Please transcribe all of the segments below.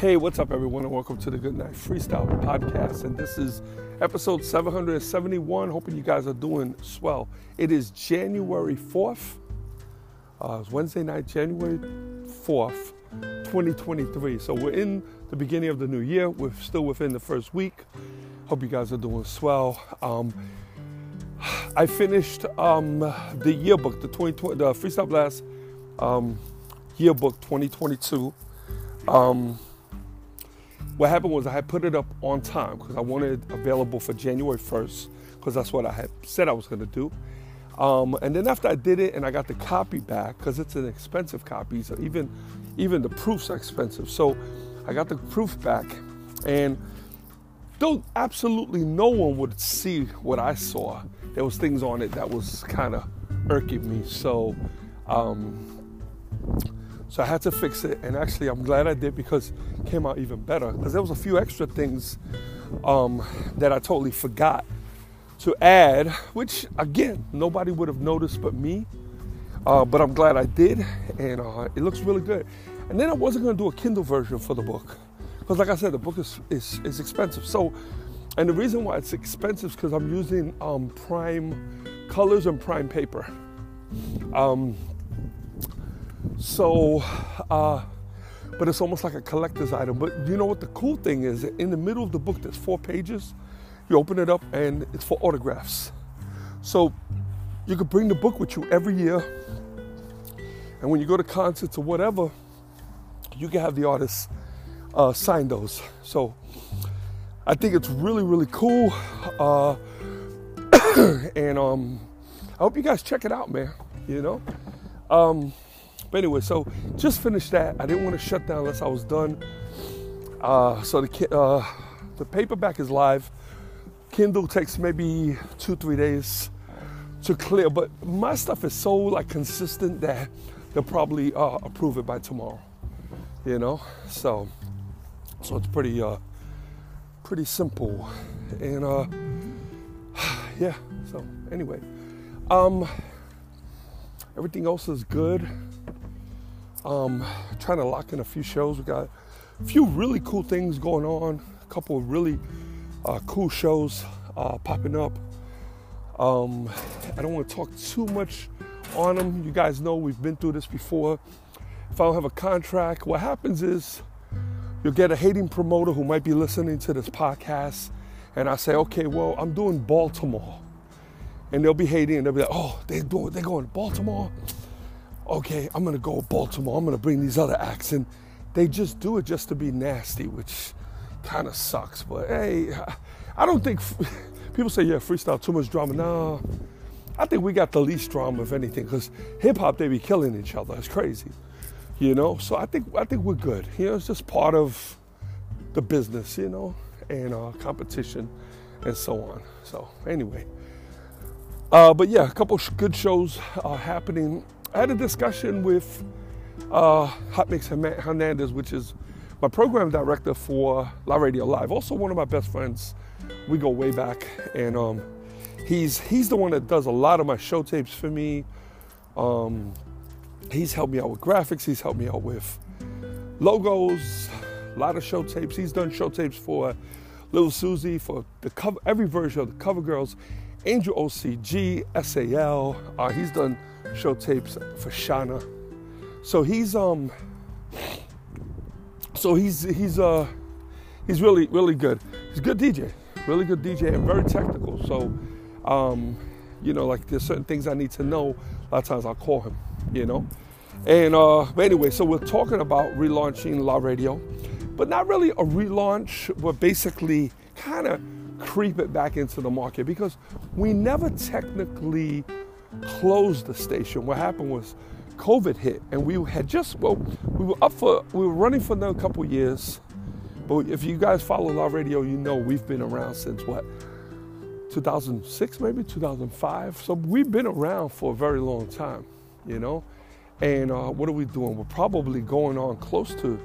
Hey, what's up, everyone, and welcome to the Good Night Freestyle Podcast. And this is episode 771. Hoping you guys are doing swell. It is January 4th. Uh, it's Wednesday night, January 4th, 2023. So we're in the beginning of the new year. We're still within the first week. Hope you guys are doing swell. Um, I finished um, the yearbook, the 2020, the Freestyle Blast um, yearbook 2022. What happened was I had put it up on time because I wanted it available for January 1st because that's what I had said I was going to do. Um, and then after I did it and I got the copy back because it's an expensive copy, so even even the proofs are expensive. So I got the proof back, and though absolutely no one would see what I saw, there was things on it that was kind of irking me. So. Um, so I had to fix it, and actually, I'm glad I did because it came out even better. Because there was a few extra things um, that I totally forgot to add, which again nobody would have noticed but me. Uh, but I'm glad I did, and uh, it looks really good. And then I wasn't going to do a Kindle version for the book because, like I said, the book is is, is expensive. So, and the reason why it's expensive is because I'm using um, prime colors and prime paper. Um, so, uh, but it's almost like a collector's item. But you know what the cool thing is? In the middle of the book, there's four pages. You open it up and it's for autographs. So you could bring the book with you every year. And when you go to concerts or whatever, you can have the artists uh, sign those. So I think it's really, really cool. Uh, and um, I hope you guys check it out, man. You know? Um, but anyway, so just finished that. I didn't want to shut down unless I was done. Uh, so the uh, the paperback is live. Kindle takes maybe two three days to clear, but my stuff is so like consistent that they'll probably uh, approve it by tomorrow. You know, so so it's pretty uh, pretty simple, and uh, yeah. So anyway, um, everything else is good. Um, trying to lock in a few shows. We got a few really cool things going on. A couple of really uh, cool shows uh, popping up. Um, I don't want to talk too much on them. You guys know we've been through this before. If I don't have a contract, what happens is you'll get a hating promoter who might be listening to this podcast, and I say, okay, well, I'm doing Baltimore, and they'll be hating, and they'll be like, oh, they're doing, they're going to Baltimore okay, I'm gonna go Baltimore, I'm gonna bring these other acts, and they just do it just to be nasty, which kind of sucks. But hey, I don't think people say, yeah, freestyle too much drama. No, I think we got the least drama, if anything, because hip hop they be killing each other. It's crazy, you know. So I think I think we're good. You know, it's just part of the business, you know, and uh, competition and so on. So anyway. Uh, but yeah, a couple good shows are happening I had a discussion with uh, Hernandez, which is my program director for La Radio Live. Also, one of my best friends. We go way back, and um, he's he's the one that does a lot of my show tapes for me. Um, he's helped me out with graphics. He's helped me out with logos, a lot of show tapes. He's done show tapes for Little Suzy, for the cover, every version of the Cover Girls, Angel OCG, SAL. Uh, he's done show tapes for Shana. So he's um so he's he's uh he's really really good. He's a good DJ, really good DJ and very technical. So um you know like there's certain things I need to know. A lot of times I'll call him, you know. And uh but anyway, so we're talking about relaunching La Radio, but not really a relaunch, but basically kind of creep it back into the market because we never technically closed the station. What happened was COVID hit, and we had just well, we were up for we were running for another couple years. But if you guys follow our radio, you know we've been around since what 2006, maybe 2005. So we've been around for a very long time, you know. And uh, what are we doing? We're probably going on close to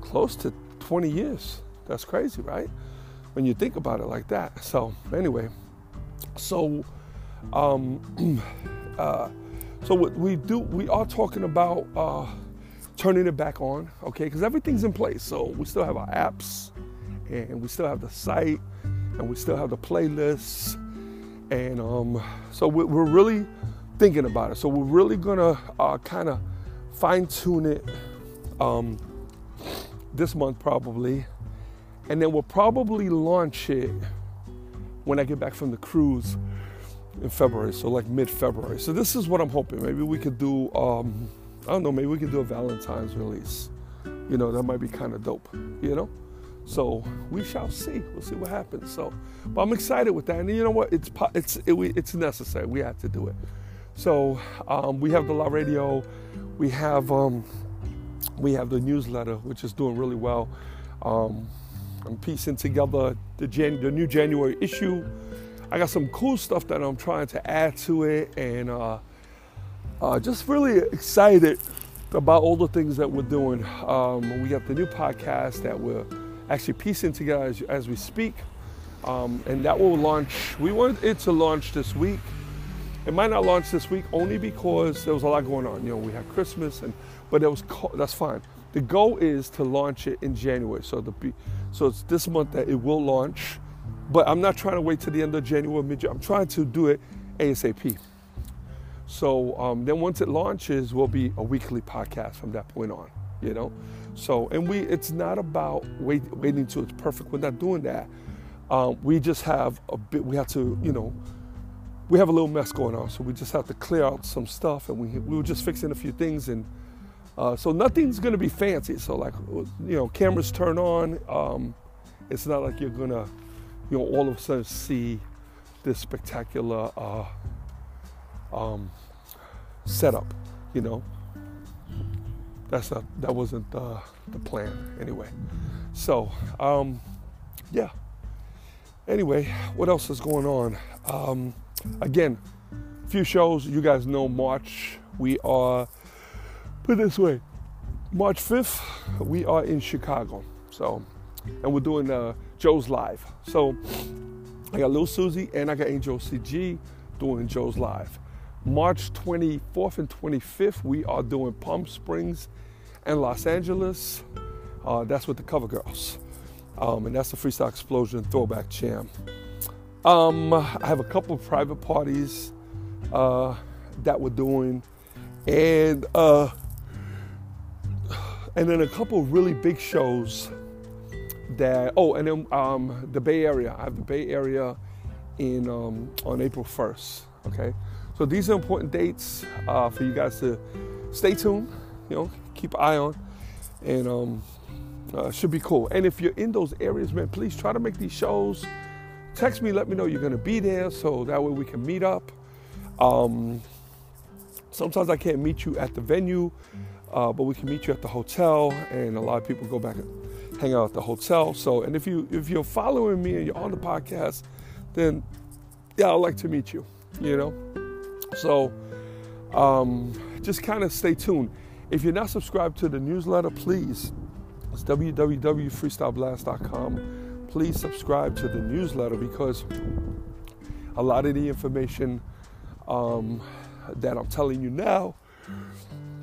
close to 20 years. That's crazy, right? When you think about it like that. So anyway, so um, uh, so what we do, we are talking about uh, turning it back on, okay? Because everything's in place. So we still have our apps, and we still have the site, and we still have the playlists, and um, so we're, really thinking about it. So we're really gonna uh, kind of fine tune it um, this month probably, and then we'll probably launch it when I get back from the cruise in February, so like mid-February. So this is what I'm hoping. Maybe we could do, um, I don't know, maybe we could do a Valentine's release. You know, that might be kind of dope. You know, so we shall see. We'll see what happens. So, but I'm excited with that, and you know what? It's it's it, it's necessary. We have to do it. So um, we have the La Radio, we have um, we have the newsletter, which is doing really well. Um, I'm piecing together the, Jan- the new January issue. I got some cool stuff that I'm trying to add to it, and uh, uh, just really excited about all the things that we're doing. Um, we got the new podcast that we're actually piecing together as, as we speak, um, and that will launch. We want it to launch this week. It might not launch this week only because there was a lot going on. You know, we had Christmas, and but it was that's fine. The goal is to launch it in January. So the so it's this month that it will launch, but I'm not trying to wait to the end of January. Mid I'm trying to do it ASAP. So um, then once it launches, will be a weekly podcast from that point on. You know, so and we it's not about wait, waiting until it's perfect. We're not doing that. Um, we just have a bit. We have to you know we have a little mess going on, so we just have to clear out some stuff, and we we were just fixing a few things, and uh, so nothing's gonna be fancy. So like you know, cameras turn on. Um, it's not like you're gonna you know all of a sudden see this spectacular uh, um, setup. You know, that's not that wasn't the, the plan anyway. So um, yeah. Anyway, what else is going on? Um, Again, a few shows. You guys know March. We are, put this way, March 5th, we are in Chicago. So, and we're doing uh, Joe's Live. So, I got Lil Suzy and I got Angel CG doing Joe's Live. March 24th and 25th, we are doing Palm Springs and Los Angeles. Uh, that's with the Cover Girls. Um, and that's the Freestyle Explosion Throwback Jam. Um, I have a couple of private parties uh, that we're doing, and uh, and then a couple of really big shows that. Oh, and then um, the Bay Area. I have the Bay Area in um, on April 1st. Okay, so these are important dates uh, for you guys to stay tuned. You know, keep an eye on, and um, uh, should be cool. And if you're in those areas, man, please try to make these shows text me, let me know you're to be there so that way we can meet up. Um, sometimes I can't meet you at the venue, uh, but we can meet you at the hotel, and a lot of people go back hang out at the hotel. So, and if you if you're following me and you're on the podcast, then yeah, I'd like to meet you. You know, so um, just kind of stay tuned. If you're not subscribed to the newsletter, please. It's www.freestyleblast.com please subscribe to the newsletter because a lot of the information um, that I'm telling you now,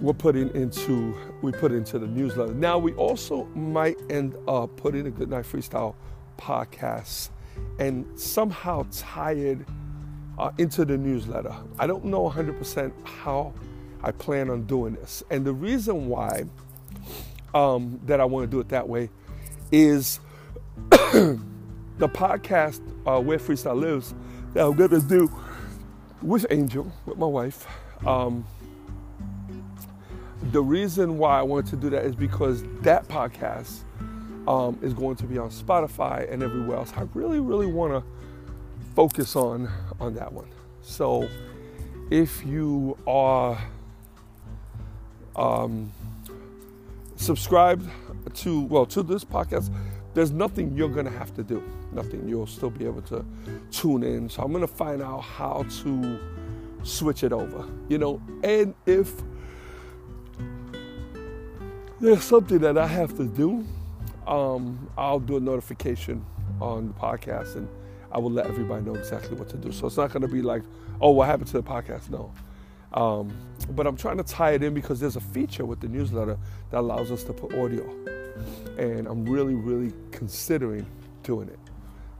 we're putting into we put into the newsletter. Now we also might end up putting a Good Night Freestyle podcast and somehow tie it uh, into the newsletter. I don't know 100% how I plan on doing this, and the reason why um, that I want to do it that way is the podcast uh, where freestyle lives that I'm gonna do with Angel, with my wife. Um, the reason why I wanted to do that is because that podcast um, is going to be on Spotify and everywhere else. I really, really want to focus on on that one. So, if you are um, subscribed to well to this podcast, there's nothing you're to have to do. Nothing. You'll still be able to tune in. So I'm to find out how to switch it over. You know, and if there's something that I have to do, um, I'll do a notification on the podcast and I will let everybody know exactly what to do. So it's not going to be like, oh, what happened to the podcast? No. Um, but I'm trying to tie it in because there's a feature with the newsletter that allows us to put audio, and I'm really, really considering doing it.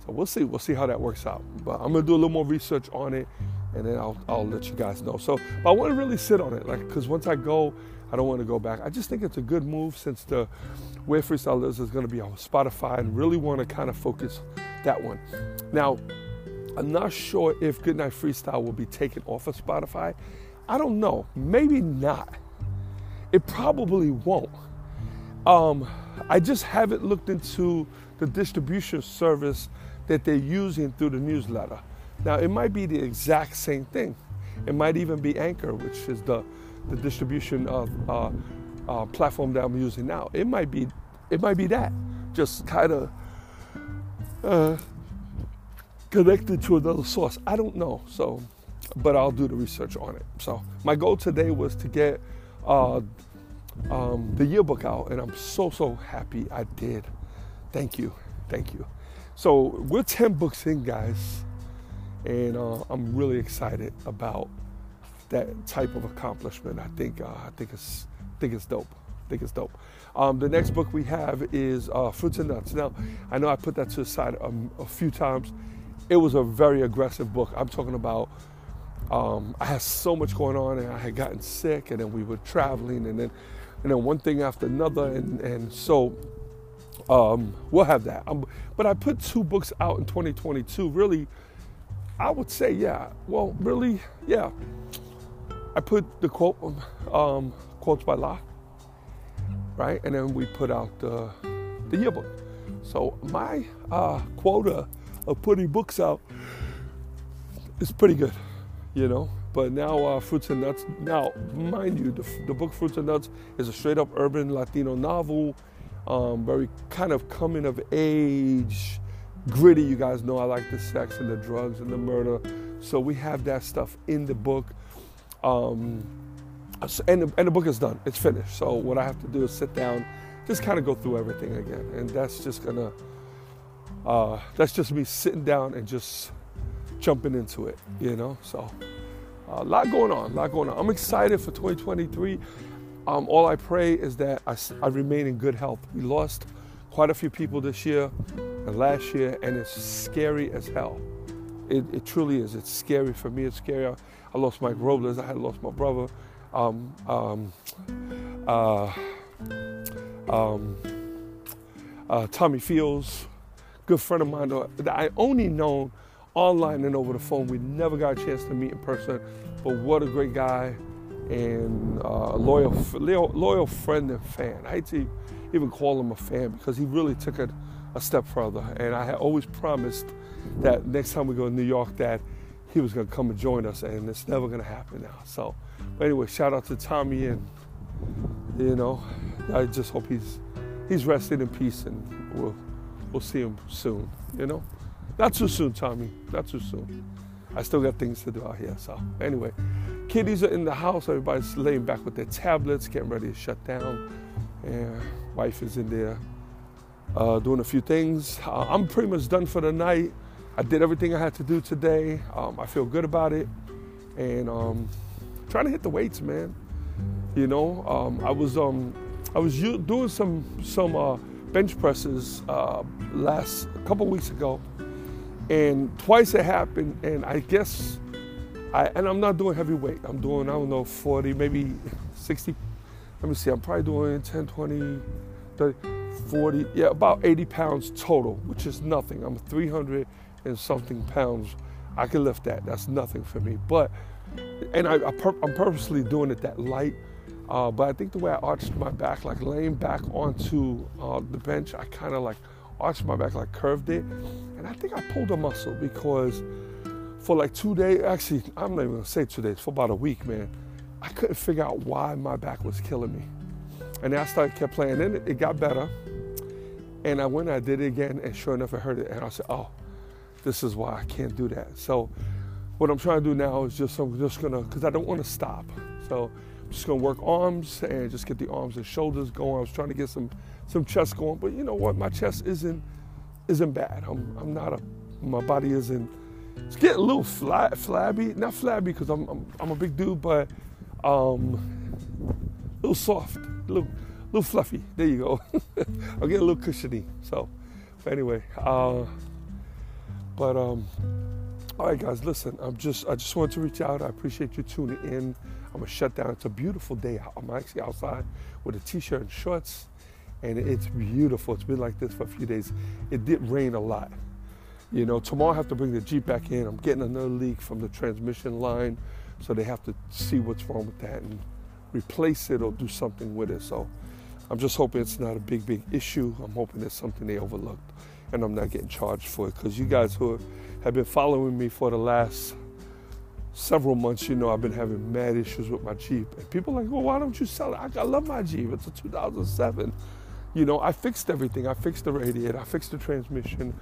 So we'll see. We'll see how that works out. But I'm gonna do a little more research on it, and then I'll I'll let you guys know. So, I want to really sit on it, like, because once I go, I don't want to go back. I just think it's a good move since the Where Freestyle Lives is going to be on Spotify, and really want to kind of focus that one. Now, I'm not sure if Goodnight Freestyle will be taken off of Spotify. I don't know. Maybe not. It probably won't. Um, I just haven't looked into the distribution service that they're using through the newsletter. Now, it might be the exact same thing. It might even be Anchor, which is the, the distribution of uh, uh, platform that I'm using now. It might be, it might be that, just kind of uh, connected to another source. I don't know. So, but I'll do the research on it. So, my goal today was to get uh, um, the yearbook out, and I'm so so happy I did. Thank you, thank you. So we're 10 books in, guys, and uh, I'm really excited about that type of accomplishment. I think uh, I think it's I think it's dope. I think it's dope. Um, the next book we have is uh, Fruits and Nuts. Now, I know I put that to the side um, a few times. It was a very aggressive book. I'm talking about. Um, I had so much going on, and I had gotten sick, and then we were traveling, and then, and then one thing after another, and and so um, we'll have that. Um, but I put two books out in 2022. Really, I would say, yeah. Well, really, yeah. I put the quote, um, quotes by La, right? And then we put out the, the yearbook. So my uh, quota of putting books out is pretty good, you know. But now, uh, Fruits and Nuts. Now, mind you, the, the book Fruits and Nuts is a straight up urban Latino novel um, very kind of coming of age, gritty. You guys know I like the sex and the drugs and the murder. So we have that stuff in the book. Um, and, the, and the book is done, it's finished. So what I have to do is sit down, just kind of go through everything again. And that's just gonna, uh, that's just me sitting down and just jumping into it, you know? So a lot going on, a lot going on. I'm excited for 2023. Um, all I pray is that I, I, remain in good health. We lost quite a few people this year and last year, and it's scary as hell. It, it truly is. It's scary for me. It's scary. I, lost Mike Robles. I had lost my brother. Um, um, uh, um, uh, Tommy Fields, good friend of mine that I only known online and over the phone. We never got a chance to meet in person, but what a great guy and uh, loyal, loyal friend and fan. I hate to even call him a fan because he really took it a step further. And I had always promised that next time we go to New York that he was going to come and join us, and it's never going to happen now. So, but anyway, shout out to Tommy, and you know, I just hope he's he's resting in peace, and we'll we'll see him soon. You know, not too soon, Tommy. Not too soon. I still got things to do out here. So, anyway. Kiddies are in the house. Everybody's laying back with their tablets, getting ready to shut down. And wife is in there uh, doing a few things. Uh, I'm pretty much done for the night. I did everything I had to do today. Um, I feel good about it, and um, trying to hit the weights, man. You know, um, I was um, I was doing some some uh, bench presses uh, last a couple weeks ago, and twice it happened, and I guess I, and I'm not doing heavy weight. I'm doing, I don't know, 40, maybe 60. Let me see, I'm probably doing 10, 20, 30, 40, yeah, about 80 pounds total, which is nothing. I'm 300 and something pounds. I can lift that. That's nothing for me. But, and I, I am purposely doing it that light. Uh, but I think the way I arched my back, like laying back onto uh, the bench, I kind of like arched my back, like curved it. And I think I pulled a muscle because for like two days, actually, I'm not even gonna say two days, for about a week, man, I couldn't figure out why my back was killing me. And I started, kept playing, and it, it got better. And I went, I did it again, and sure enough, I heard it. And I said, oh, this is why I can't do that. So what I'm trying to do now is just, I'm just gonna, because I don't wanna stop. So I'm just gonna work arms and just get the arms and shoulders going. I was trying to get some, some chest going, but you know what? My chest isn't, isn't bad. I'm, I'm not a, my body isn't, it's getting a little flat, flabby. Not flabby because I'm, I'm, I'm a big dude, but Um, a little soft, a little, little fluffy. There you go. I'll get a little cushiony. So, anyway, uh, but um, all right, guys, listen. I'm just, I just wanted to reach out. I appreciate you tuning in. I'm gonna shut down. It's a beautiful day. I'm actually outside with a t-shirt and shorts, and it's beautiful. It's been like this for a few days. It did rain a lot. You know, tomorrow I have to bring the Jeep back in. I'm getting another leak from the transmission line, so they have to see what's wrong with that and replace it or do something with it. So I'm just hoping it's not a big, big issue. I'm hoping it's something they overlooked and I'm not getting charged for it. Because you guys who have been following me for the last several months, you know I've been having mad issues with my Jeep. And people are like, well, why don't you sell it? I, love my Jeep. It's a 2007. You know, I fixed everything. I fixed the radiator. I fixed the transmission.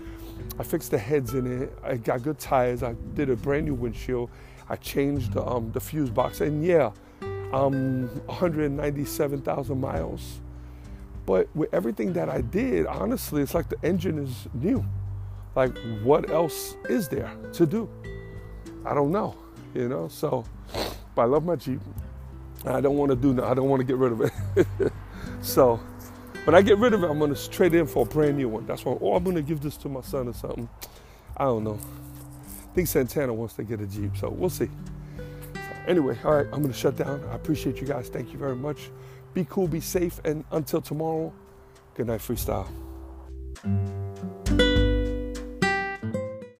I fixed the heads in it. I got good tires. I did a brand new windshield. I changed the, um, the fuse box. And yeah, um, 197,000 miles. But with everything that I did, honestly, it's like the engine is new. Like, what else is there to do? I don't know, you know. So, but I love my Jeep. I don't want to do. I don't want to get rid of it. so, when I get rid of it, I'm gonna trade in for a brand new one. That's why. Or I'm gonna give this to my son or something. I don't know. I think Santana wants to get a Jeep, so we'll see. Anyway, all right, I'm gonna shut down. I appreciate you guys. Thank you very much. Be cool, be safe, and until tomorrow, good night, freestyle.